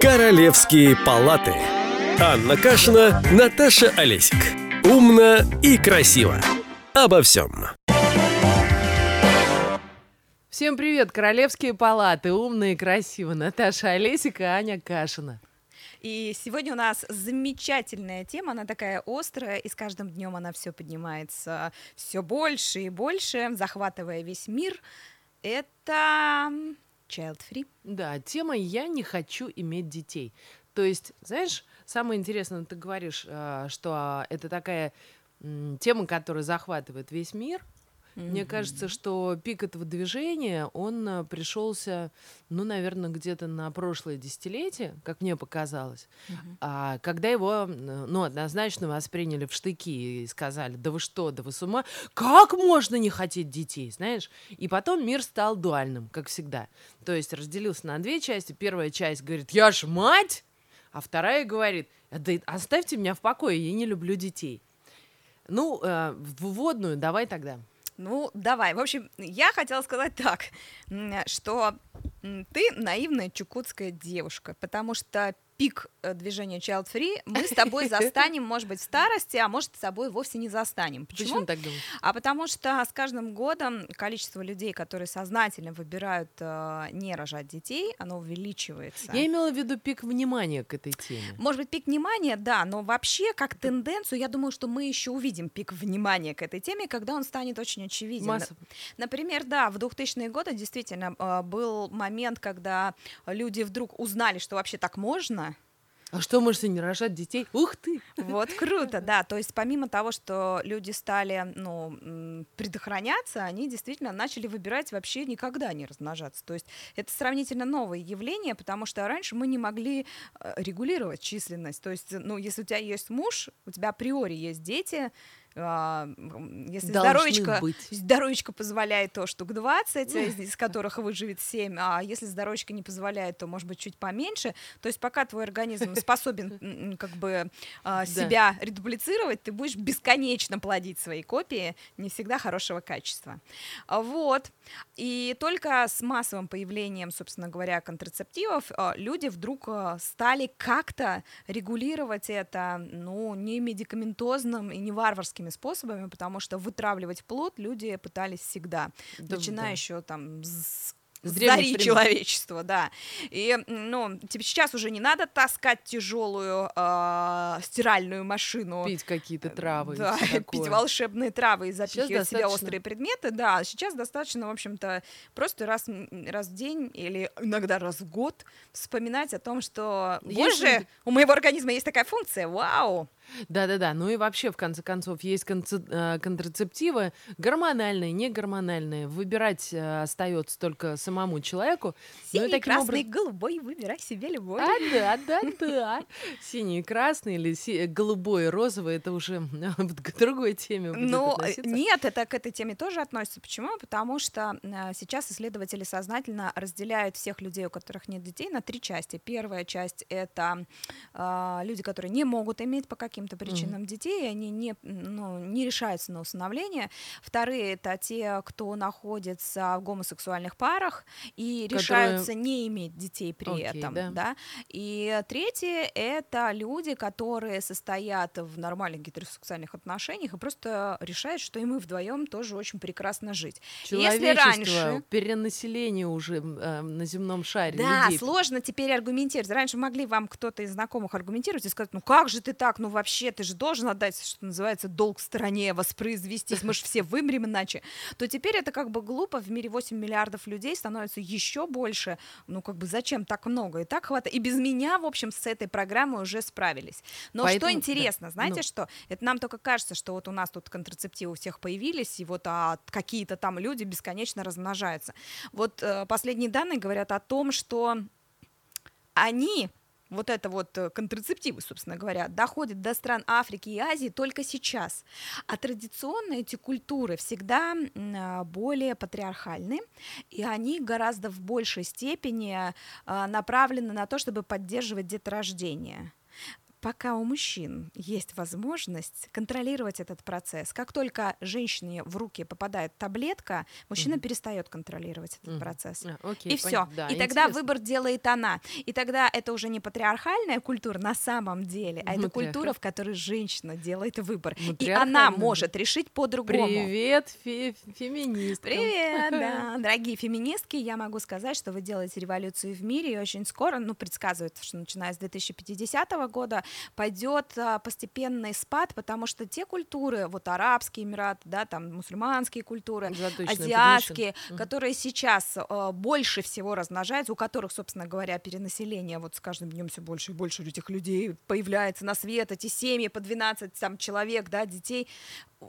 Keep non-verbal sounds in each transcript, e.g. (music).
Королевские палаты. Анна Кашина, Наташа Олесик. Умно и красиво. Обо всем. Всем привет, Королевские палаты. Умные и красиво. Наташа Олесик и Аня Кашина. И сегодня у нас замечательная тема, она такая острая, и с каждым днем она все поднимается все больше и больше, захватывая весь мир. Это child free. Да, тема «Я не хочу иметь детей». То есть, знаешь, самое интересное, ты говоришь, а, что это такая тема, которая захватывает весь мир – Mm-hmm. Мне кажется, что пик этого движения, он э, пришелся, ну, наверное, где-то на прошлое десятилетие, как мне показалось, mm-hmm. а, когда его, ну, однозначно восприняли в штыки и сказали, да вы что, да вы с ума, как можно не хотеть детей, знаешь? И потом мир стал дуальным, как всегда. То есть разделился на две части. Первая часть говорит, я ж мать, а вторая говорит, да оставьте меня в покое, я не люблю детей. Ну, э, вводную давай тогда. Ну, давай. В общем, я хотела сказать так, что ты наивная чукотская девушка, потому что пик э, движения Child Free мы с тобой (laughs) застанем, может быть, в старости, а может, с тобой вовсе не застанем. Почему? Почему так думаешь? А потому что с каждым годом количество людей, которые сознательно выбирают э, не рожать детей, оно увеличивается. Я имела в виду пик внимания к этой теме. Может быть, пик внимания, да, но вообще, как тенденцию, я думаю, что мы еще увидим пик внимания к этой теме, когда он станет очень очевиден. Масса. Например, да, в 2000-е годы действительно э, был момент, когда люди вдруг узнали, что вообще так можно, а что, может, и не рожать детей? Ух ты! Вот круто, да. То есть помимо того, что люди стали, ну, предохраняться, они действительно начали выбирать вообще никогда не размножаться. То есть это сравнительно новое явление, потому что раньше мы не могли э, регулировать численность. То есть, ну, если у тебя есть муж, у тебя априори есть дети, если здоровечко, здоровечко позволяет, то штук 20, из, из которых выживет 7, а если здоровечко не позволяет, то может быть чуть поменьше. То есть пока твой организм способен (laughs) как бы а, себя редуплицировать, ты будешь бесконечно плодить свои копии, не всегда хорошего качества. Вот. И только с массовым появлением, собственно говоря, контрацептивов а, люди вдруг стали как-то регулировать это, ну, не медикаментозным и не варварским разными способами, потому что вытравливать плод люди пытались всегда, да, начиная да. еще там с зари человечества, да. И, ну, тебе сейчас уже не надо таскать тяжелую э, стиральную машину. Пить какие-то травы. Да, (laughs) пить волшебные травы и запихивать в себя острые предметы, да. Сейчас достаточно, в общем-то, просто раз, раз в день или иногда раз в год вспоминать о том, что, боже, Если... у моего организма есть такая функция, вау! Да-да-да, ну и вообще, в конце концов, есть э, контрацептивы гормональные, не гормональные. Выбирать э, остается только самому человеку. Ну Синий, ну, красный, моб... голубой, выбирай себе любой. А, да, (laughs) да, да. Синий, красный или си... голубой, розовый, это уже (laughs) к другой теме будет Ну, относиться. нет, это к этой теме тоже относится. Почему? Потому что э, сейчас исследователи сознательно разделяют всех людей, у которых нет детей, на три части. Первая часть — это э, люди, которые не могут иметь по каким каким-то причинам mm-hmm. детей, они не, ну, не решаются на усыновление. Вторые это те, кто находится в гомосексуальных парах и Которые... решаются не иметь детей при okay, этом. Да. Да? И третьи это люди, которые состоят в нормальных гетеросексуальных отношениях и просто решают, что и мы вдвоем тоже очень прекрасно жить. Если раньше перенаселение уже э, на земном шаре. Да, людей. сложно теперь аргументировать. Раньше могли вам кто-то из знакомых аргументировать и сказать, ну как же ты так, ну вообще вообще, ты же должен отдать, что называется, долг стране, воспроизвестись, мы же все вымрем иначе, то теперь это как бы глупо, в мире 8 миллиардов людей становится еще больше, ну как бы зачем так много, и так хватает, и без меня, в общем, с этой программой уже справились. Но Поэтому, что интересно, да, знаете ну. что, это нам только кажется, что вот у нас тут контрацептивы у всех появились, и вот а, какие-то там люди бесконечно размножаются. Вот э, последние данные говорят о том, что они вот это вот э, контрацептивы, собственно говоря, доходят до стран Африки и Азии только сейчас. А традиционно эти культуры всегда а, более патриархальны, и они гораздо в большей степени а, направлены на то, чтобы поддерживать деторождение. Пока у мужчин есть возможность контролировать этот процесс, как только женщине в руки попадает таблетка, мужчина mm-hmm. перестает контролировать этот mm-hmm. процесс. А, окей, и все. Да, и интересно. тогда выбор делает она. И тогда это уже не патриархальная культура на самом деле, а это культура, в которой женщина делает выбор. И она может решить по-другому. Привет, фе- феминист. Привет, да. (laughs) Дорогие феминистки, я могу сказать, что вы делаете революцию в мире, и очень скоро, ну, предсказывают, что начиная с 2050 года пойдет а, постепенный спад, потому что те культуры, вот арабские эмираты, да, там мусульманские культуры, азиатские, которые сейчас а, больше всего размножаются, у которых, собственно говоря, перенаселение вот с каждым днем все больше и больше этих людей появляется на свет, эти семьи по 12 там, человек, да, детей,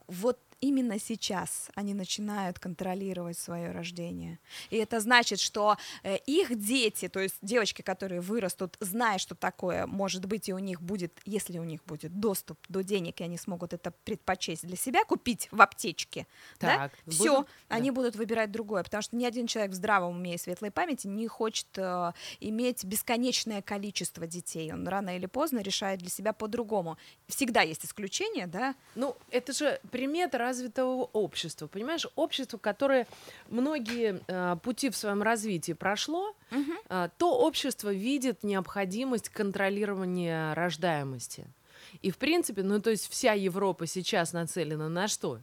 вот именно сейчас они начинают контролировать свое рождение. И это значит, что э, их дети, то есть девочки, которые вырастут, зная, что такое может быть, и у них будет, если у них будет доступ до денег, и они смогут это предпочесть для себя, купить в аптечке, так, да, все, да. они будут выбирать другое, потому что ни один человек в здравом уме и светлой памяти не хочет э, иметь бесконечное количество детей. Он рано или поздно решает для себя по-другому. Всегда есть исключения, да? Ну, это же примета развитого общества, понимаешь, общество, которое многие э, пути в своем развитии прошло, угу. э, то общество видит необходимость контролирования рождаемости. И в принципе, ну то есть вся Европа сейчас нацелена на что?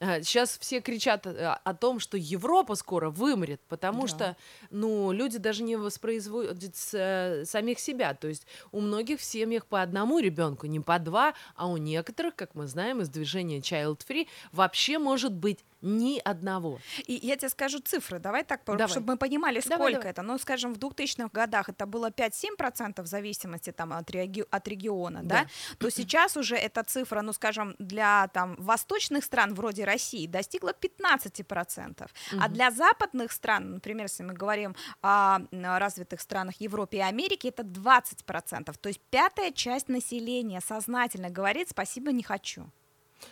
Сейчас все кричат э, о том, что Европа скоро вымрет, потому да. что, ну, люди даже не воспроизводят э, самих себя. То есть у многих в семьях по одному ребенку, не по два, а у некоторых, как мы знаем из движения Child Free, вообще может быть ни одного. И я тебе скажу цифры, давай так, давай. чтобы мы понимали, сколько давай, давай. это. Ну, скажем, в 2000-х годах это было 5-7% в зависимости там, от, реги- от региона, да. да, то сейчас уже эта цифра, ну, скажем, для там, восточных стран вроде России достигла 15%, угу. а для западных стран, например, если мы говорим о развитых странах Европы и Америки, это 20%. То есть пятая часть населения сознательно говорит «спасибо, не хочу».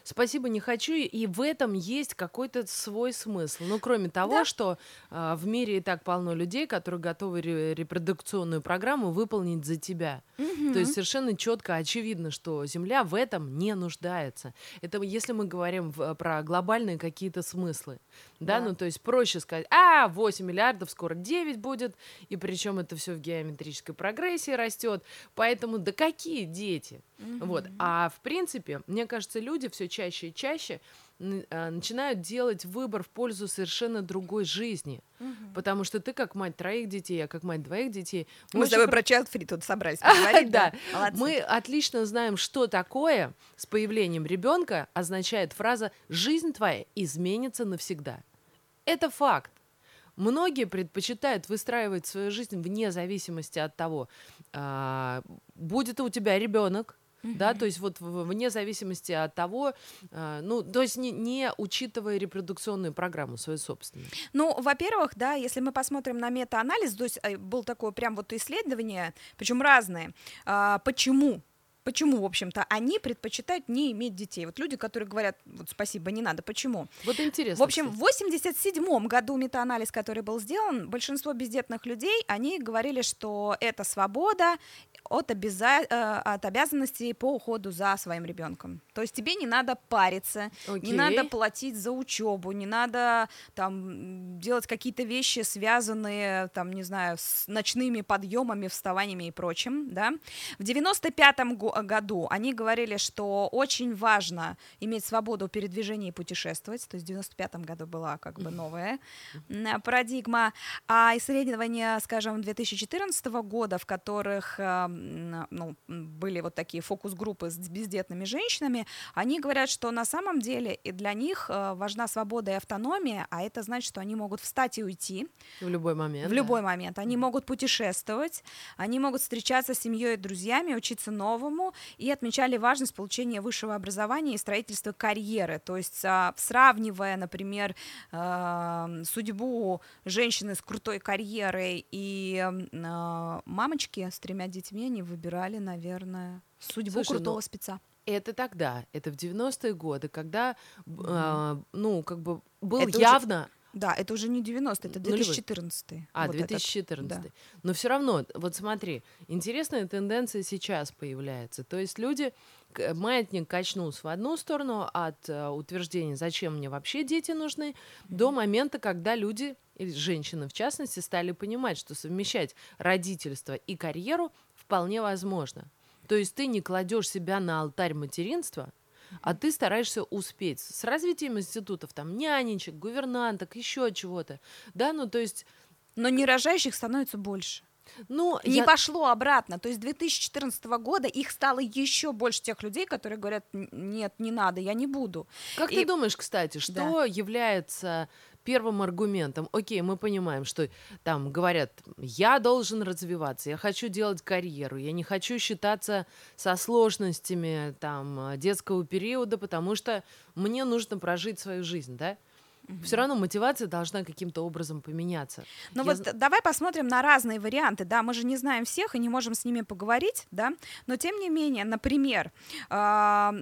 Спасибо, не хочу. И в этом есть какой-то свой смысл. Ну, кроме того, да. что э, в мире и так полно людей, которые готовы ре- репродукционную программу выполнить за тебя. Угу. То есть совершенно четко очевидно, что Земля в этом не нуждается. Это если мы говорим в, про глобальные какие-то смыслы. Да? да, ну то есть проще сказать, а, 8 миллиардов, скоро 9 будет, и причем это все в геометрической прогрессии растет. Поэтому да какие дети? Угу. Вот. А в принципе, мне кажется, люди все чаще и чаще а, начинают делать выбор в пользу совершенно другой жизни. Угу. Потому что ты как мать троих детей, я как мать двоих детей. Мы, мы с тобой про child free тут собрались (laughs) поговорить. Да, мы отлично знаем, что такое с появлением ребенка означает фраза «жизнь твоя изменится навсегда». Это факт. Многие предпочитают выстраивать свою жизнь вне зависимости от того, а, будет у тебя ребенок, да, то есть вот вне зависимости от того, э, ну, то есть не, не учитывая репродукционную программу свою собственную. Ну, во-первых, да, если мы посмотрим на мета-анализ, то есть э, был такое прям вот исследование, причем разные, э, почему Почему, в общем-то, они предпочитают не иметь детей? Вот люди, которые говорят, вот спасибо, не надо. Почему? Вот интересно. В общем, кстати. в 87 году метаанализ, который был сделан, большинство бездетных людей, они говорили, что это свобода от, обяза... Э, от обязанностей по уходу за своим ребенком. То есть тебе не надо париться, okay. не надо платить за учебу, не надо там делать какие-то вещи, связанные, там, не знаю, с ночными подъемами, вставаниями и прочим, да. В 95-м году они говорили, что очень важно иметь свободу передвижения и путешествовать, то есть в 95-м году была как бы новая парадигма, а исследования, скажем, 2014 года, в которых э, ну, были вот такие фокус-группы с бездетными женщинами, они говорят, что на самом деле и для них э, важна свобода и автономия, а это значит, что они могут встать и уйти. В любой момент. В да. любой момент. Они могут путешествовать, они могут встречаться с семьей и друзьями, учиться новому, и отмечали важность получения высшего образования и строительства карьеры. То есть а, сравнивая, например, э, судьбу женщины с крутой карьерой и э, мамочки с тремя детьми, они выбирали, наверное, судьбу Слушай, ну, крутого ну, спеца. Это тогда, это в 90-е годы, когда, mm-hmm. э, ну, как бы был это явно... Уже Да, это уже не 90, это Нулевых. 2014. А, вот этот. 2014. да. Но все равно, вот смотри, интересная тенденция сейчас появляется. То есть люди, маятник качнулся в одну сторону от э, утверждения, зачем мне вообще дети нужны, до момента, когда люди, или женщины в частности, стали понимать, что совмещать родительство и карьеру вполне возможно. То есть ты не кладешь себя на алтарь материнства, а ты стараешься успеть с развитием институтов, там, нянечек, гувернанток, еще чего-то. Да, ну то есть, Но нерожающих становится больше. ну, Не я- пошло обратно. То есть 2014 года их стало еще больше тех людей, которые говорят, «Н- нет, не надо, я не буду. Как И- ты думаешь, кстати, что является первым аргументом? Окей, мы понимаем, что там говорят, я должен развиваться, я хочу делать карьеру, я не хочу считаться со сложностями там детского периода, потому что мне нужно прожить свою жизнь, да? Все равно мотивация должна каким-то образом поменяться. Ну Я вот давай посмотрим на разные варианты, да, мы же не знаем всех и не можем с ними поговорить, да, но тем не менее, например, а,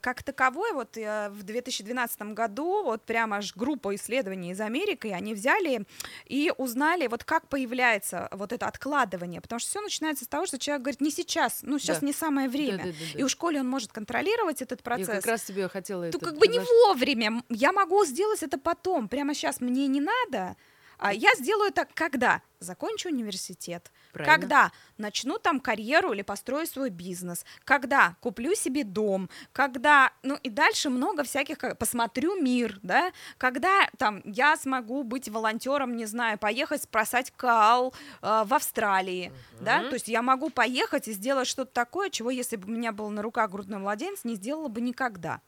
как таковой, вот э, в 2012 году вот прямо аж группа исследований из Америки, они взяли и узнали, вот как появляется вот это откладывание, потому что все начинается с того, что человек говорит, не сейчас, ну сейчас Да. не самое время, Да-да-да-да. и у школе он может контролировать этот Я процесс. как раз тебе хотела это как бы не вовремя. Я могу сделать это потом. Прямо сейчас мне не надо. А я сделаю это когда? Закончу университет. Правильно. Когда начну там карьеру или построю свой бизнес. Когда куплю себе дом. Когда, ну и дальше много всяких, посмотрю мир, да. Когда там я смогу быть волонтером, не знаю, поехать спасать кал э, в Австралии, да. Мгм. То есть я могу поехать и сделать что-то такое, чего, если бы у меня был на руках грудной младенец, не сделала бы никогда.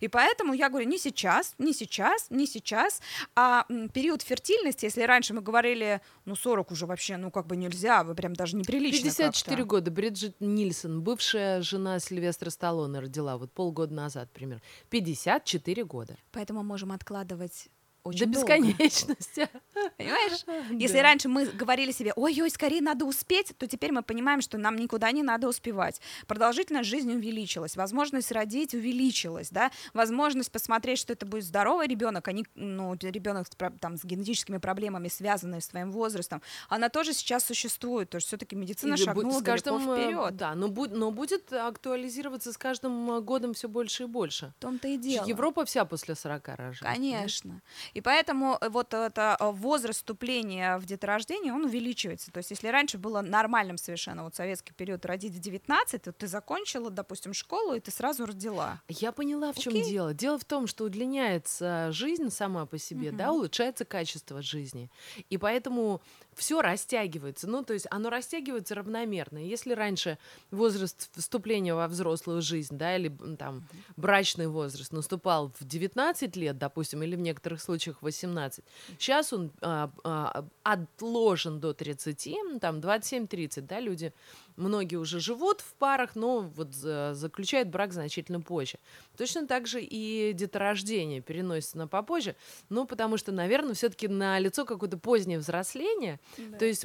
И поэтому я говорю, не сейчас, не сейчас, не сейчас, а период фертильности, если раньше мы говорили, ну 40 уже вообще, ну как бы нельзя, вы прям даже неприлично 54 как-то. года. Бриджит Нильсон, бывшая жена Сильвестра Сталлоне, родила вот полгода назад примерно. 54 года. Поэтому можем откладывать До очень долго, бесконечности. (laughs) понимаешь? Если Да. раньше мы говорили себе, ой-ой, скорее надо успеть, то теперь мы понимаем, что нам никуда не надо успевать. Продолжительность жизни увеличилась, возможность родить увеличилась, да, возможность посмотреть, что это будет здоровый ребенок, а не ну, ребенок там, с генетическими проблемами, связанные с твоим возрастом, она тоже сейчас существует, то есть все-таки медицина И шагнула с каждым, э, вперед. Да, но, буд- но будет актуализироваться с каждым э, годом все больше и больше. В том-то и дело. Европа вся после 40 рожает. Конечно. И поэтому э, вот это э, возраст вступления в деторождение, он увеличивается. То есть если раньше было нормальным совершенно вот советский период родить в 19, то ты закончила, допустим, школу, и ты сразу родила. Я поняла, в чем Окей. дело. Дело в том, что удлиняется жизнь сама по себе, да, Мгм. улучшается качество жизни. И поэтому все растягивается. Ну, то есть оно растягивается равномерно. Если раньше возраст вступления во взрослую жизнь, да, или там брачный возраст наступал в 19 лет, допустим, или в некоторых случаях 18, сейчас он а, а, отложен до 30, ну, там 27-30, да, люди многие уже живут в парах, но вот за- заключают брак значительно позже. Точно так же и деторождение переносится на попозже, ну, потому что, наверное, все-таки на лицо какое-то позднее взросление, то есть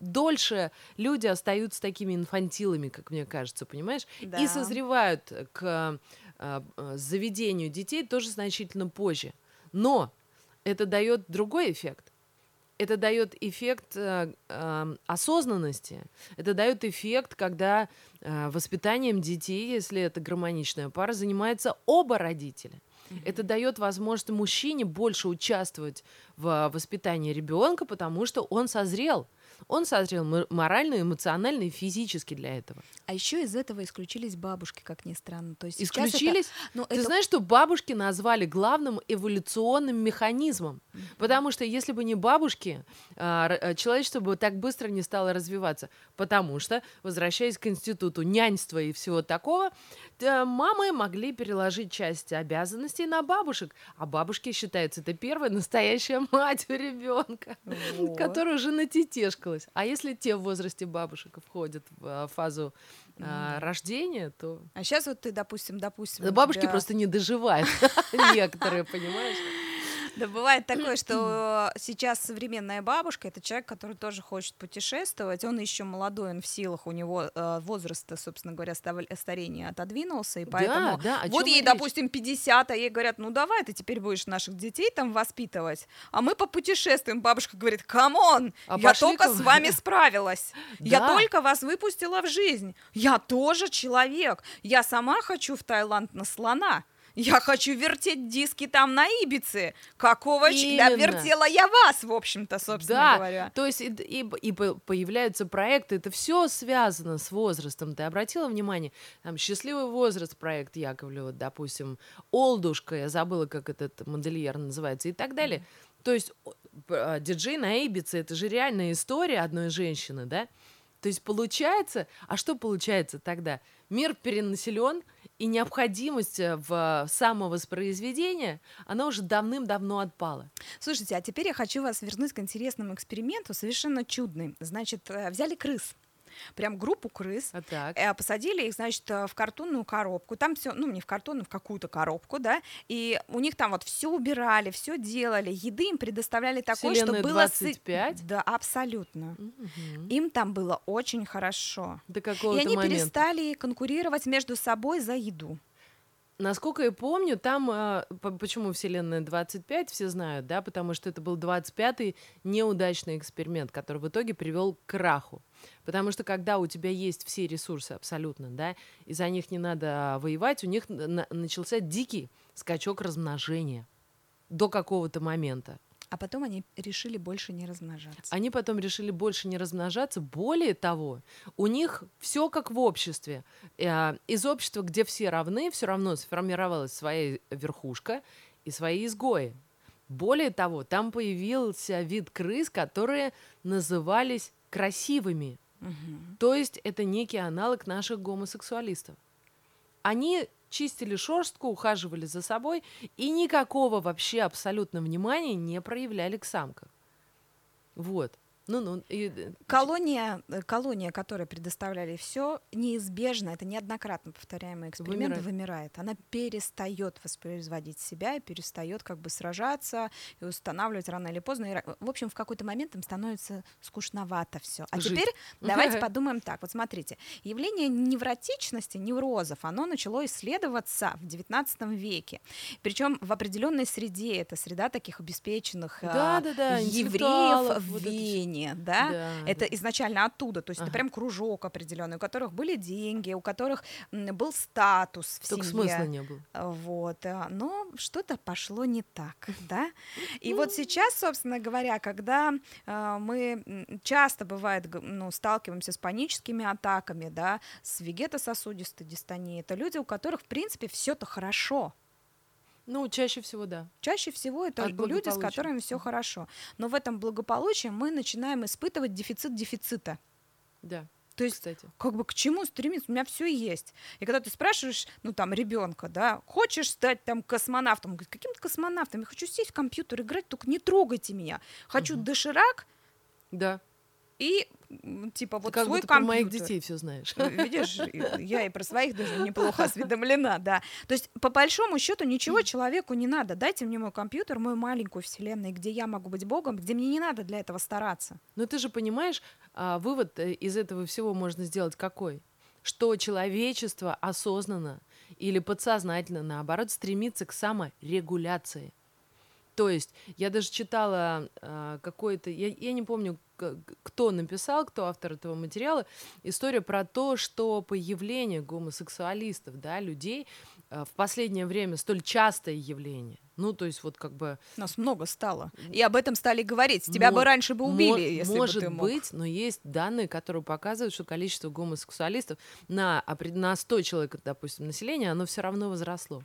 дольше люди остаются такими инфантилами, как мне кажется, понимаешь? И Да. созревают к а, а, заведению детей тоже значительно позже. Но это дает другой эффект. Это дает эффект э, э, осознанности. Это дает эффект, когда э, воспитанием детей, если это гармоничная пара, занимается оба родителя. Это дает возможность мужчине больше участвовать в воспитании ребенка, потому что он созрел. Он созрел мо- морально, эмоционально и физически для этого. А еще из этого исключились бабушки, как ни странно. То есть сейчас это- Исключились? ну, Ты это- знаешь, что бабушки назвали главным эволюционным механизмом? Потому что если бы не бабушки, а, а, человечество бы так быстро не стало развиваться. Потому что, возвращаясь к институту няньства и всего такого, мамы могли переложить часть обязанностей на бабушек. А бабушки считаются, это первая настоящая (laughs) мать у ребенка, Вот. которая уже натетешкалась. А если те в возрасте бабушек входят в а, фазу а, рождения, то А сейчас вот ты, допустим, допустим... да бабушки тебя- просто не доживают (laughs) некоторые, понимаешь? Да бывает такое, (clears throat) что сейчас современная бабушка это человек, который тоже хочет путешествовать. Он еще молодой, он в силах, у него э, возраст, собственно говоря, старения отодвинулся, и поэтому да, да, вот ей, допустим, 50, а ей говорят, ну давай, ты теперь будешь наших детей там воспитывать, а мы попутешествуем. Бабушка говорит, come on, а я только с вами (laughs) справилась, я только вас выпустила в жизнь, я тоже человек, я сама хочу в Таиланд на слона. Я хочу вертеть диски там на Ибице. Какого чья вертела я вас, в общем-то, собственно да, говоря. То есть и, и, и появляются проекты, это все связано с возрастом. Ты обратила внимание? Там счастливый возраст проект Яковлева, допустим, Олдушка, я забыла, как этот модельер называется, и так далее. То есть а, диджей на Ибице это же реальная история одной женщины, да? То есть получается, а что получается тогда? Мир перенаселен, и необходимость э, в самовоспроизведении, она уже давным-давно отпала. Слушайте, а теперь я хочу вас вернуть к интересному эксперименту, совершенно чудный. Значит, э, взяли крыс, прям группу крыс, а так. Э, посадили их, значит, э, в картонную коробку, там все, ну, не в картонную, в какую-то коробку, да, и у них там вот все убирали, все делали, еды им предоставляли такое, что было... 25? Сы... Да, абсолютно. Угу. Им там было очень хорошо. До какого-то И они момента. перестали конкурировать между собой за еду. Насколько я помню, там, э, почему Вселенная 25, все знают, да, потому что это был 25-й неудачный эксперимент, который в итоге привел к краху. Потому что когда у тебя есть все ресурсы абсолютно, да, и за них не надо воевать, у них начался дикий скачок размножения до какого-то момента. А потом они решили больше не размножаться. Они потом решили больше не размножаться. Более того, у них все как в обществе. Э, из общества, где все равны, все равно сформировалась своя верхушка и свои изгои. Более того, там появился вид крыс, которые назывались красивыми. Угу. То есть это некий аналог наших гомосексуалистов. Они чистили шерстку, ухаживали за собой и никакого вообще абсолютно внимания не проявляли к самкам. Вот. Ну, ну, и... Э, колония, э, колония, которой предоставляли все, неизбежно, это неоднократно повторяемый эксперимент, вымирает. вымирает. Она перестает воспроизводить себя и перестает как бы сражаться и устанавливать рано или поздно. И, в общем, в какой-то момент им становится скучновато все. А Жить. теперь (laughs) давайте подумаем так. Вот смотрите, явление невротичности, неврозов, оно начало исследоваться в XIX веке. Причем в определенной среде. Это среда таких обеспеченных да, а, да, да, евреев в Вене движение, да, да это да. изначально оттуда, то есть ага. это прям кружок определенный, у которых были деньги, у которых был статус в Только семье. смысла не было. Вот, а, но что-то пошло не так, (laughs) да. И вот сейчас, собственно говоря, когда э, мы часто бывает, ну, сталкиваемся с паническими атаками, да, с вегетососудистой дистонией, это люди, у которых в принципе все-то хорошо, ну, чаще всего, да. Чаще всего это От люди, с которыми все хорошо. Но в этом благополучии мы начинаем испытывать дефицит дефицита. Да. То есть, Кстати. как бы к чему стремиться? У меня все есть. И когда ты спрашиваешь, ну там ребенка, да, хочешь стать там космонавтом? Он говорит, каким-то космонавтом? Я хочу сесть в компьютер играть, только не трогайте меня. Хочу угу. доширак. Да и типа вот как свой будто компьютер. моих детей все знаешь. Видишь, я и про своих даже неплохо осведомлена, да. То есть по большому счету ничего человеку не надо. Дайте мне мой компьютер, мою маленькую вселенную, где я могу быть богом, где мне не надо для этого стараться. Но ты же понимаешь, а, вывод э, из этого всего можно сделать какой? Что человечество осознанно или подсознательно, наоборот, стремится к саморегуляции. То есть я даже читала э, какой-то, я, я не помню, кто написал, кто автор этого материала, история про то, что появление гомосексуалистов, да, людей э, в последнее время столь частое явление. Ну, то есть вот как бы... Нас много стало. И об этом стали говорить. Тебя Мо- бы раньше бы убили, мо- если может бы ты мог. быть, но есть данные, которые показывают, что количество гомосексуалистов на, на 100 человек, допустим, населения, оно все равно возросло.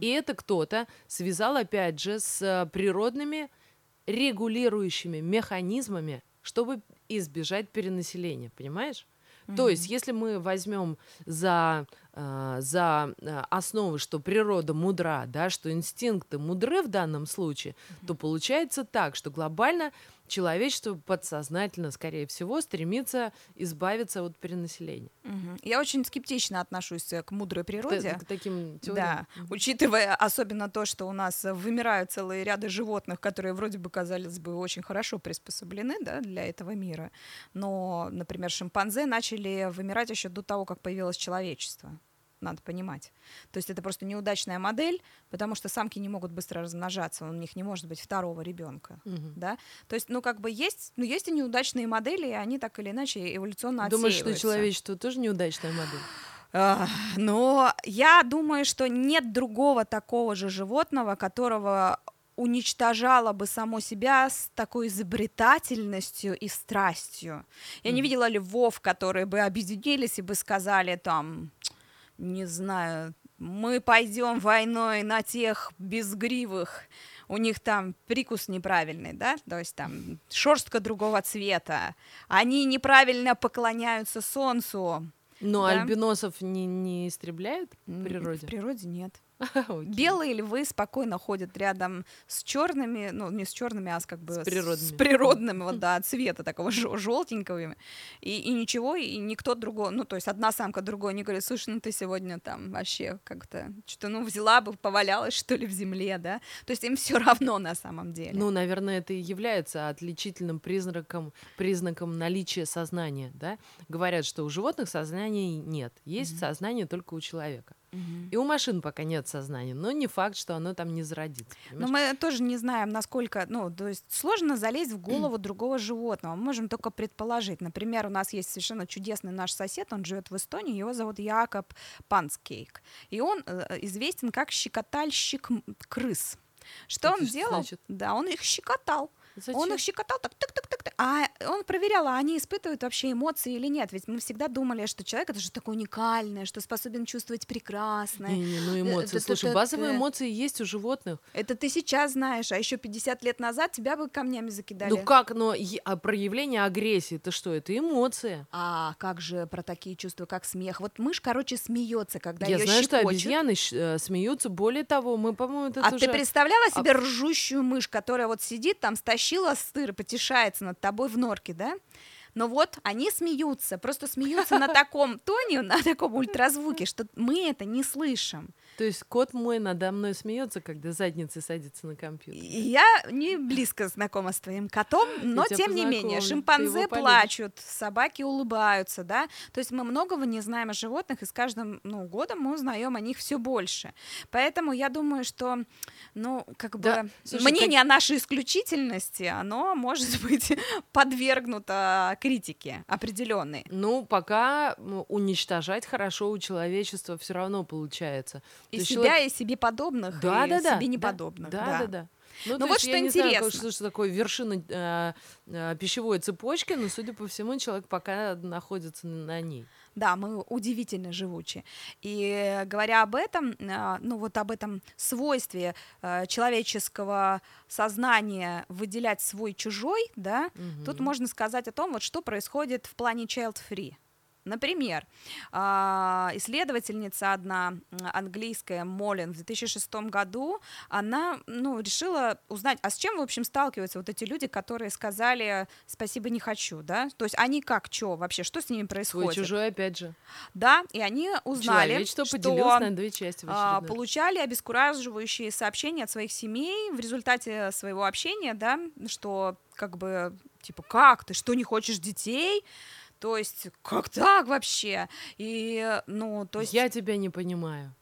И это кто-то связал, опять же, с э, природными регулирующими механизмами, чтобы избежать перенаселения, понимаешь? Mm-hmm. То есть, если мы возьмем за за а, основы, что природа мудра, да, что инстинкты мудры в данном случае, то получается так, что глобально человечество подсознательно, скорее всего, стремится избавиться от перенаселения. Мгм. Я очень скептично отношусь э, к мудрой К, природе. та- к таким Да, теориям. Мгм. учитывая особенно то, что у нас э, вымирают целые ряды животных, которые вроде бы казались бы очень хорошо приспособлены да, для этого мира. Но, например, шимпанзе начали вымирать еще до того, как появилось человечество. Надо понимать. То есть это просто неудачная модель, потому что самки не могут быстро размножаться, у них не может быть второго ребенка. Мгм. Да? То есть, ну, как бы есть, ну, есть и неудачные модели, и они так или иначе эволюционно Думаешь, что отсеиваются. человечество тоже неудачная модель? Но я думаю, что нет другого такого же животного, которого уничтожало бы само себя с такой изобретательностью и страстью. Я не Мгм. видела львов, которые бы объединились и бы сказали там, не знаю, мы пойдем войной на тех безгривых, у них там прикус неправильный, да, то есть там шерстка другого цвета, они неправильно поклоняются солнцу, Но Да. альбиносов не, не истребляют в природе? В природе нет. (laughs) Белые львы спокойно ходят рядом с черными, ну не с черными, а с как бы С природными. с природным, вот да, цвета такого желтенького. И, и ничего, и никто другой, ну то есть одна самка другой не говорит, слушай, ну ты сегодня там вообще как-то что-то, ну взяла бы, повалялась что ли в земле, да. То есть им все равно на самом деле. Ну, наверное, это и является отличительным признаком, признаком наличия сознания, да? Говорят, что у животных сознания нет, есть Мгм. сознание только у человека. Мгм. И у машин пока нет сознания, но не факт, что оно там не зародится. Но понимаешь? мы тоже не знаем, насколько, ну, то есть сложно залезть в голову (clears throat) другого животного. Мы можем только предположить. Например, у нас есть совершенно чудесный наш сосед, он живет в Эстонии, его зовут Якоб Панскейк. И он э, известен как щекотальщик крыс. Что Это он что делал? значит? Да, он их щекотал. Зачем? Он их щекотал так, так, так, так, так. А он проверял, а они испытывают вообще эмоции или нет. Ведь мы всегда думали, что человек это же такое уникальное, что способен чувствовать прекрасное. Не-не, ну эмоции. т- Слушай, базовые эмоции есть у животных. Это ты сейчас знаешь, а еще 50 лет назад тебя бы камнями закидали. Ну как, но а проявление агрессии, это что? Это эмоция. А как же про такие чувства, как смех? Вот мышь, короче, смеется, когда Я знаю, что щекочут. обезьяны щ- э, смеются. Более того, мы, по-моему, это А тоже... ты представляла А- себе ржущую мышь, которая вот сидит там, стащила стыр, потешается над тобой в норке, да? Но вот они смеются, просто смеются на (laughs) таком тоне, на таком ультразвуке, что мы это не слышим. То есть кот мой надо мной смеется, когда задницей садится на компьютер. Я не близко знакома с твоим котом, но тебя тем не менее, шимпанзе плачут, собаки улыбаются, да. То есть мы многого не знаем о животных, и с каждым ну, годом мы узнаем о них все больше. Поэтому я думаю, что, ну, как Да, бы слушай, мнение о нашей исключительности, оно может (laughs) быть подвергнуто критике определенной. Ну, пока уничтожать хорошо у человечества все равно получается. И себя, человек- и себе подобных, Да, и да, да. себе да, неподобных. Да, да, да. Ну, Ну то вот есть что знаю, интересно. как- что, что такое вершина э, э, пищевой цепочки, но, судя по всему, человек пока находится на ней. Да, мы удивительно живучи. И э, говоря об этом, а, ну вот об этом свойстве э, человеческого сознания выделять свой-чужой, да, тут Мгм. можно сказать о том, вот что происходит в плане child-free. Например, а, исследовательница одна английская Молин в 2006 году, она ну, решила узнать, а с чем, в общем, сталкиваются вот эти люди, которые сказали «спасибо, не хочу», да? То есть они как, что вообще, что с ними Свой происходит? чужой, опять же. Да, и они узнали, Человечество что на две части а, получали обескураживающие сообщения от своих семей в результате своего общения, да, что как бы типа как ты, что не хочешь детей? То есть как так вообще? И ну то есть Я тебя не понимаю.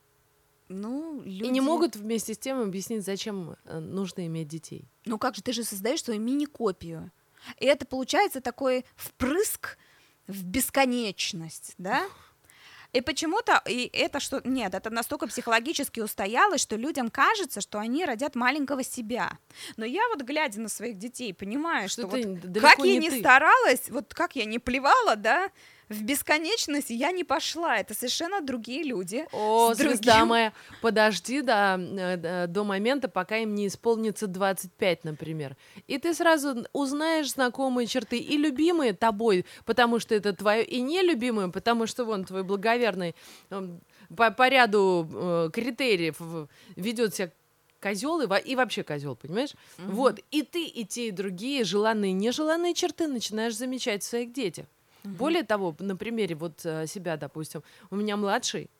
ну люди... И не могут вместе с тем объяснить, зачем э, нужно иметь детей. Ну как же ты же создаешь свою мини-копию? И это получается такой впрыск в бесконечность, да? И почему-то, и это что, нет, это настолько психологически устоялось, что людям кажется, что они родят маленького себя. Но я вот, глядя на своих детей, понимаю, что, Что вот как я не не ты. старалась, вот как я не плевала, да, в бесконечность я не пошла. Это совершенно другие люди. О, звезда другим- моя, подожди до, э, до- момента, пока им не исполнится 25, например. И ты сразу узнаешь знакомые черты и любимые тобой, потому что это твое, и нелюбимые, потому что вон твой благоверный эм, по, по ряду э, критериев ведет себя козел и, и вообще козел, понимаешь? Угу. Вот, и ты, и те, и другие желанные и нежеланные черты начинаешь замечать в своих детях. Угу. Более того, на примере вот э, себя, допустим, у меня младший,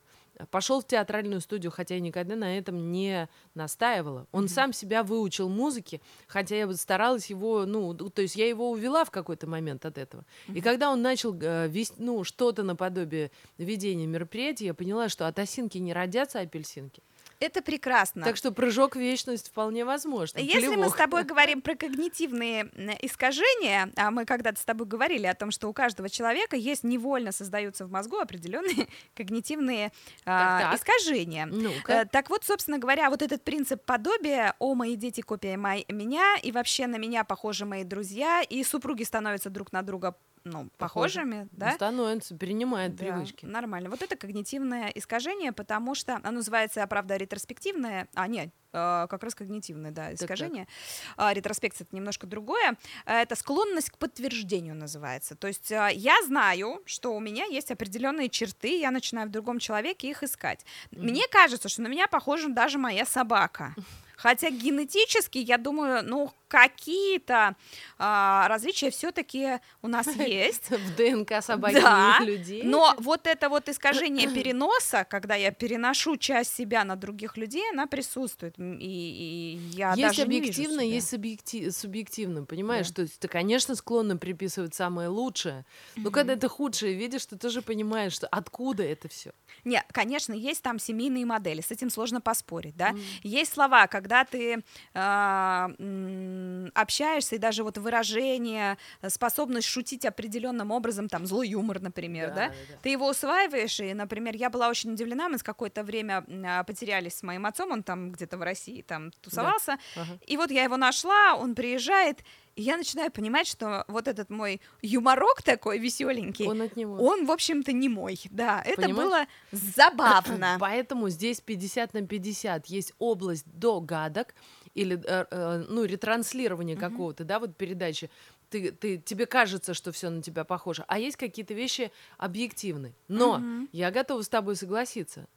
пошел в театральную студию, хотя я никогда на этом не настаивала. Он mm-hmm. сам себя выучил музыке, хотя я старалась его, ну, то есть я его увела в какой-то момент от этого. Mm-hmm. И когда он начал э, вести, ну, что-то наподобие ведения мероприятий, я поняла, что от осинки не родятся апельсинки. Это прекрасно. Так что прыжок в вечность вполне возможно. Если Плевок. мы с тобой говорим про когнитивные искажения, а мы когда-то с тобой говорили о том, что у каждого человека есть невольно создаются в мозгу определенные (laughs) когнитивные так, а, искажения. Ну-ка. А, так вот, собственно говоря, вот этот принцип подобия, о, мои дети копия мои, меня, и вообще на меня похожи мои друзья, и супруги становятся друг на друга ну, похожими, да? Становится, перенимает да, привычки. Нормально. Вот это когнитивное искажение, потому что оно называется, правда, ретроспективное, а нет, э, как раз когнитивное, да, искажение. Так, так. Ретроспекция это немножко другое. Это склонность к подтверждению называется. То есть э, я знаю, что у меня есть определенные черты, я начинаю в другом человеке их искать. Mm-hmm. Мне кажется, что на меня похожа даже моя собака. (laughs) Хотя генетически, я думаю, ну, какие-то а, различия все-таки у нас (laughs) есть. В ДНК собаки да, людей. Но вот это вот искажение (clears throat) переноса, когда я переношу часть себя на других людей, она присутствует. И, и я есть даже объективно, не есть субъектив, субъективно, понимаешь? Да. То есть ты, конечно, склонна приписывать самое лучшее, но mm-hmm. когда ты худшее видишь, ты тоже понимаешь, что откуда это все. Нет, конечно, есть там семейные модели, с этим сложно поспорить, да. Mm. Есть слова, когда ты э, общаешься, и даже вот выражение, способность шутить определенным образом, там, злой юмор, например, да, да? да, ты его усваиваешь, и, например, я была очень удивлена, мы с какое-то время э, потерялись с моим отцом, он там где-то в России там тусовался, да. ага. и вот я его нашла, он приезжает, и я начинаю понимать, что вот этот мой юморок такой веселенький, он от него. Он, в общем-то, не мой. Да, это Понимаешь? было забавно. (clears throat) Поэтому здесь 50 на 50 есть область догадок или э, э, ну ретранслирование какого-то, да, вот передачи. Ты, ты, тебе кажется, что все на тебя похоже, а есть какие-то вещи объективны. Но я готова с тобой согласиться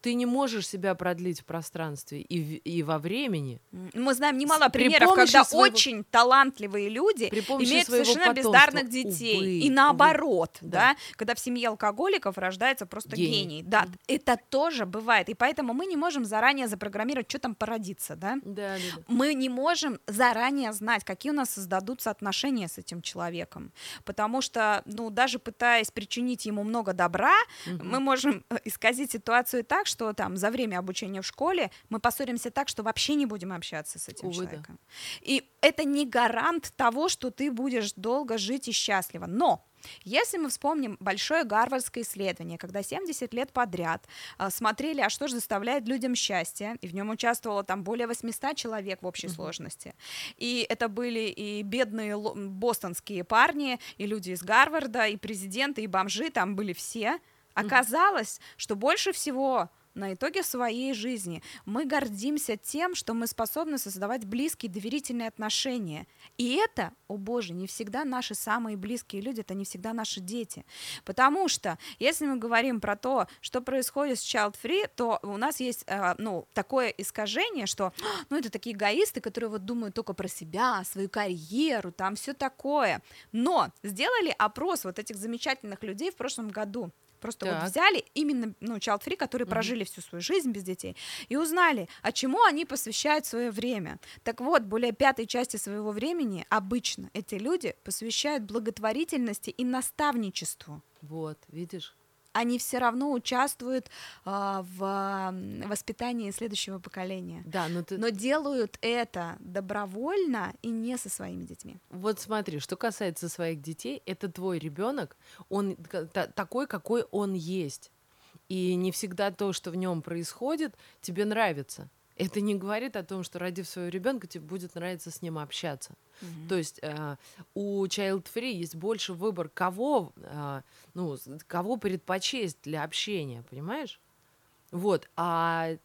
ты не можешь себя продлить в пространстве и, и во времени. Мы знаем немало примеров, когда своего... очень талантливые люди имеют совершенно потомства. бездарных детей. Увы, и наоборот, увы. да, когда в семье алкоголиков рождается просто гений. гений. Да, mm. это тоже бывает. И поэтому мы не можем заранее запрограммировать, что там породится, да? Да, да, да. Мы не можем заранее знать, какие у нас создадутся отношения с этим человеком. Потому что, ну, даже пытаясь причинить ему много добра, mm-hmm. мы можем э, исказить ситуацию так, что там за время обучения в школе мы поссоримся так, что вообще не будем общаться с этим Увы, человеком. Да. И это не гарант того, что ты будешь долго жить и счастливо. Но если мы вспомним большое гарвардское исследование, когда 70 лет подряд а, смотрели, а что же заставляет людям счастье, и в нем участвовало там более 800 человек в общей mm-hmm. сложности. И это были и бедные бостонские парни, и люди из Гарварда, и президенты, и бомжи, там были все. Оказалось, что больше всего на итоге своей жизни. Мы гордимся тем, что мы способны создавать близкие доверительные отношения. И это, о боже, не всегда наши самые близкие люди, это не всегда наши дети. Потому что, если мы говорим про то, что происходит с Child Free, то у нас есть э, ну, такое искажение, что ну, это такие эгоисты, которые вот думают только про себя, свою карьеру, там все такое. Но сделали опрос вот этих замечательных людей в прошлом году. Просто так. вот взяли именно, ну, child free, которые угу. прожили всю свою жизнь без детей, и узнали, а чему они посвящают свое время. Так вот, более пятой части своего времени обычно эти люди посвящают благотворительности и наставничеству. Вот, видишь? Они все равно участвуют а, в воспитании следующего поколения. Да, но, ты... но делают это добровольно и не со своими детьми. Вот смотри, что касается своих детей, это твой ребенок, он такой, какой он есть. И не всегда то, что в нем происходит, тебе нравится это не говорит о том, что родив своего ребенка, тебе будет нравиться с ним общаться. Mm-hmm. То есть э, у Child Free есть больше выбор, кого, э, ну, кого предпочесть для общения, понимаешь? Вот, а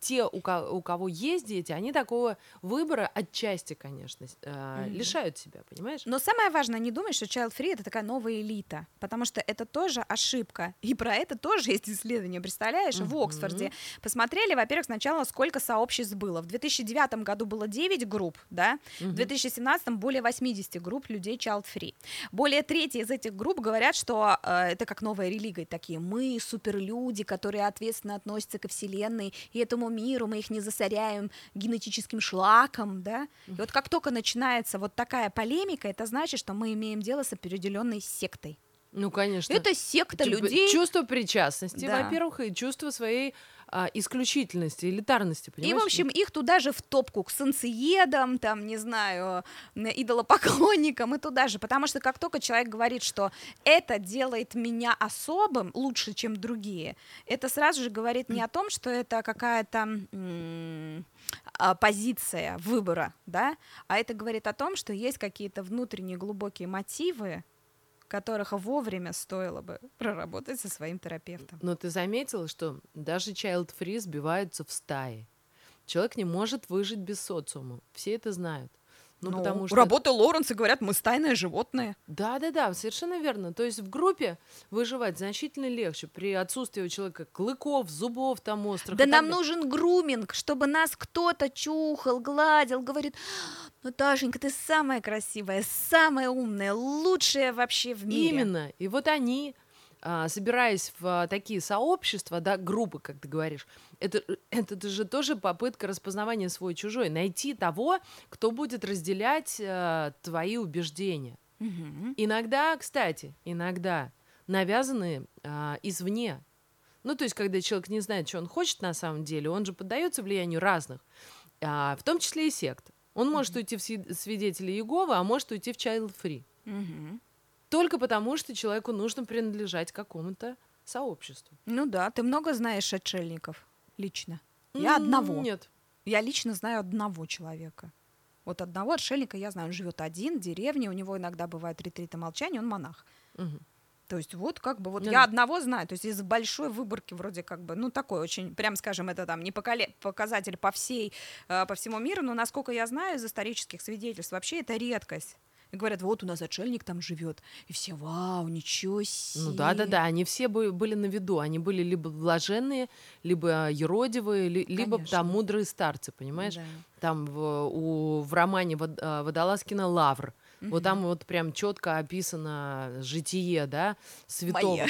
те, у, ко- у кого есть дети, они такого выбора отчасти, конечно, э, Мгм. лишают себя, понимаешь? Но самое важное, не думай, что child free это такая новая элита, потому что это тоже ошибка. И про это тоже есть исследования, представляешь? В Мгм. Оксфорде посмотрели, во-первых, сначала сколько сообществ было. В 2009 году было 9 групп, да, в Мгм. 2017 более 80 групп людей child free. Более трети из этих групп говорят, что э, это как новая религия, такие мы суперлюди, которые ответственно относятся ко Вселенной и этому миру, мы их не засоряем генетическим шлаком, да. И вот как только начинается вот такая полемика, это значит, что мы имеем дело с определенной сектой. Ну, конечно. Это секта Типа, людей. Чувство причастности, Да. во-первых, и чувство своей а, исключительности, элитарности, И, понимаешь? в общем, их туда же в топку к солнцеедам, там, не знаю, идолопоклонникам и туда же, потому что как только человек говорит, что это делает меня особым, лучше, чем другие, это сразу же говорит не о том, что это какая-то а, позиция выбора, да, а это говорит о том, что есть какие-то внутренние глубокие мотивы, которых вовремя стоило бы проработать со своим терапевтом. Но ты заметила, что даже child-free сбиваются в стаи. Человек не может выжить без социума. Все это знают. Ну, Ну, потому что... работа Лоренса говорят, мы стайное животное. Да, да, да, совершенно верно. То есть в группе выживать значительно легче при отсутствии у человека клыков, зубов там острых. Да так нам нужен груминг, чтобы нас кто-то чухал, гладил, говорит, Наташенька, ты самая красивая, самая умная, лучшая вообще в мире. Именно. И вот они, собираясь в а, такие сообщества, да, группы, как ты говоришь, это, (clears throat) это же тоже попытка распознавания свой-чужой. Найти того, кто будет разделять а, твои убеждения. Мгм. Иногда, кстати, иногда навязанные а, извне. Ну, то есть, когда человек не знает, что он хочет на самом деле, он же поддается влиянию разных, а, в том числе и сект. Он может уйти в сви- свидетели Иеговы, а может уйти в child free. Мгм. Только потому, что человеку нужно принадлежать какому-то сообществу. Ну да, ты много знаешь отшельников лично? Я одного. Нет. Я лично знаю одного человека. Вот одного отшельника я знаю, он живет один в деревне, у него иногда бывает ретриты молчания, он монах. Мгм. То есть вот как бы вот Ну я да. одного знаю, то есть из большой выборки вроде как бы, ну такой очень, прям скажем, это там не поколе- показатель по всей, э, по всему миру, но насколько я знаю из исторических свидетельств, вообще это редкость. И говорят, вот у нас отшельник там живет, и все, вау, ничего себе. Ну да, да, да, они все бы- были на виду. Они были либо блаженные, либо еродивые, ли- либо Конечно. там мудрые старцы, понимаешь? Да. Там в, у, в романе Вод- а, Водолазкина Лавр. Вот там вот прям четко описано житие, да, святого.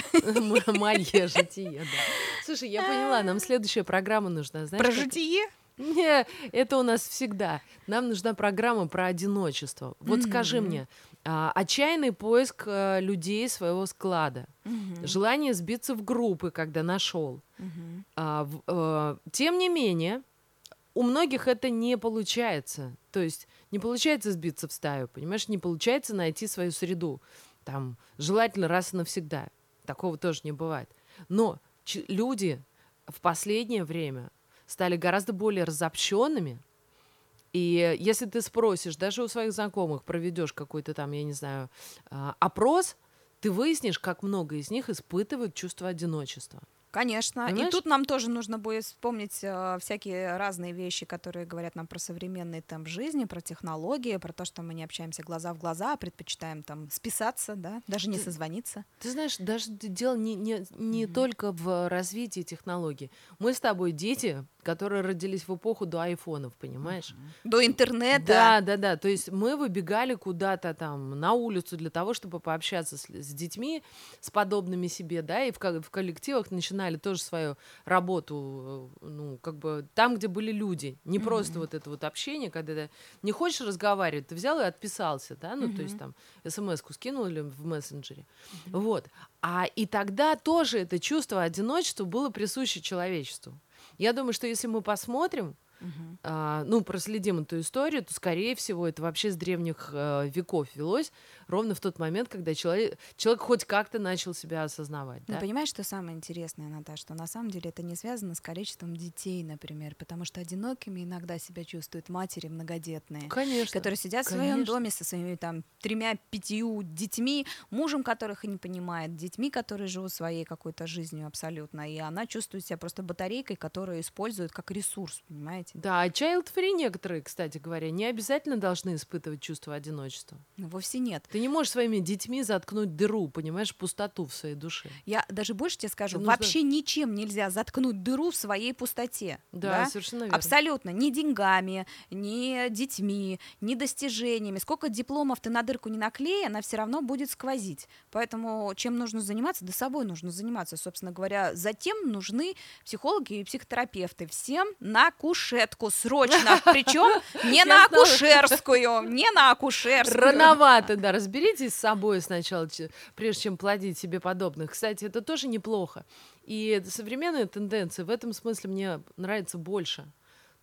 Мое (laughs) житие, да. Слушай, я поняла, нам следующая программа нужна. Знаешь, Про житие? (laughs) Не, это у нас всегда. Нам нужна программа про одиночество. Вот скажи Мгм. мне, а, отчаянный поиск а, людей своего склада, Мгм. желание сбиться в группы, когда нашел. Мгм. А, в- э, тем не менее, у многих это не получается. То есть не получается сбиться в стаю, понимаешь, не получается найти свою среду. Там желательно раз и навсегда. Такого тоже не бывает. Но люди в последнее время стали гораздо более разобщенными. И если ты спросишь, даже у своих знакомых проведешь какой-то там, я не знаю, а, опрос, ты выяснишь, как много из них испытывают чувство одиночества. Конечно. Понимаешь? И тут нам тоже нужно будет вспомнить э, всякие разные вещи, которые говорят нам про современный темп жизни, про технологии, про то, что мы не общаемся глаза в глаза, а предпочитаем там списаться, да, даже не Ты- созвониться. Ты знаешь, даже дело не, не, не только в развитии технологий. Мы с тобой дети, которые родились в эпоху до айфонов, понимаешь? До интернета. Да, да, да. То есть мы выбегали куда-то там на улицу для того, чтобы пообщаться с, с детьми, с подобными себе, да, и в, в коллективах начинали тоже свою работу, э, ну, как бы там, где были люди. Не просто вот это вот общение, когда ты не хочешь разговаривать, ты взял и отписался, да, ну, то есть там смс-ку скинул или в мессенджере. Вот. А и тогда тоже это чувство одиночества было присуще человечеству. Я думаю, что если мы посмотрим а, ну, проследим эту историю, то, скорее всего, это вообще с древних э, веков велось, ровно в тот момент, когда человек, человек хоть как-то начал себя осознавать. Ну, да? понимаешь, что самое интересное, Наташа, что на самом деле это не связано с количеством детей, например, потому что одинокими иногда себя чувствуют матери многодетные. Конечно. которые сидят в своем Конечно. доме со своими там тремя-пятью детьми, мужем которых и не понимает, детьми, которые живут своей какой-то жизнью абсолютно, и она чувствует себя просто батарейкой, которую используют как ресурс, понимаете? Да, а child-free некоторые, кстати говоря, не обязательно должны испытывать чувство одиночества. Ну, вовсе нет. Ты не можешь своими детьми заткнуть дыру, понимаешь, пустоту в своей душе. Я даже больше тебе скажу, нужно- вообще ничем нельзя заткнуть дыру в своей пустоте. Да, совершенно верно. Абсолютно. Ни деньгами, ни детьми, ни достижениями. Сколько дипломов ты на дырку не наклей, она все равно будет сквозить. Поэтому чем нужно заниматься? Да собой нужно заниматься, собственно говоря. Затем нужны психологи и психотерапевты. Всем на кушетку срочно. (laughs) Причем не на акушерскую, не на акушерскую. Рановато, да, разберитесь с собой сначала, прежде чем плодить себе подобных. Кстати, это тоже неплохо. И современная тенденция в этом смысле мне нравится больше.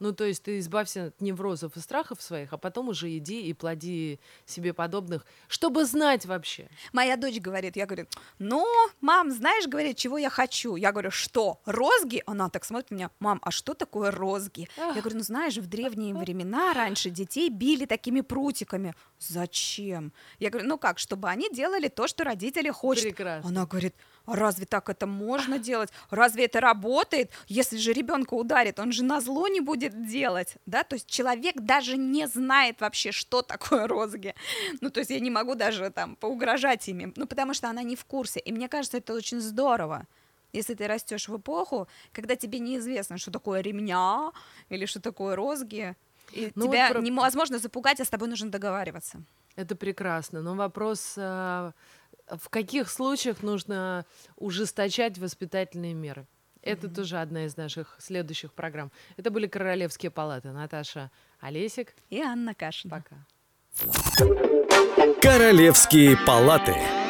Ну, то есть ты избавься от неврозов и страхов своих, а потом уже иди и плоди себе подобных, чтобы знать вообще. Моя дочь говорит, я говорю, ну, мам, знаешь, говорит, чего я хочу? Я говорю, что, розги? Она так смотрит на меня, мам, а что такое розги? Я говорю, ну, знаешь, в древние времена раньше детей били такими прутиками. Зачем? Я говорю, ну как, чтобы они делали то, что родители хотят. Прекрасно. Она говорит, а разве так это можно делать? Разве это работает? Если же ребенка ударит, он же на зло не будет делать, да? То есть человек даже не знает вообще, что такое розги. Ну, то есть я не могу даже там поугрожать ими, ну, потому что она не в курсе. И мне кажется, это очень здорово. Если ты растешь в эпоху, когда тебе неизвестно, что такое ремня или что такое розги, и Ну вот тебя про- невозможно запугать, а с тобой нужно договариваться. Это прекрасно. Но вопрос, а, в каких случаях нужно ужесточать воспитательные меры? Это тоже одна из наших следующих программ. Это были Королевские палаты. Наташа Олесик. И Анна Кашина. Пока. Королевские палаты.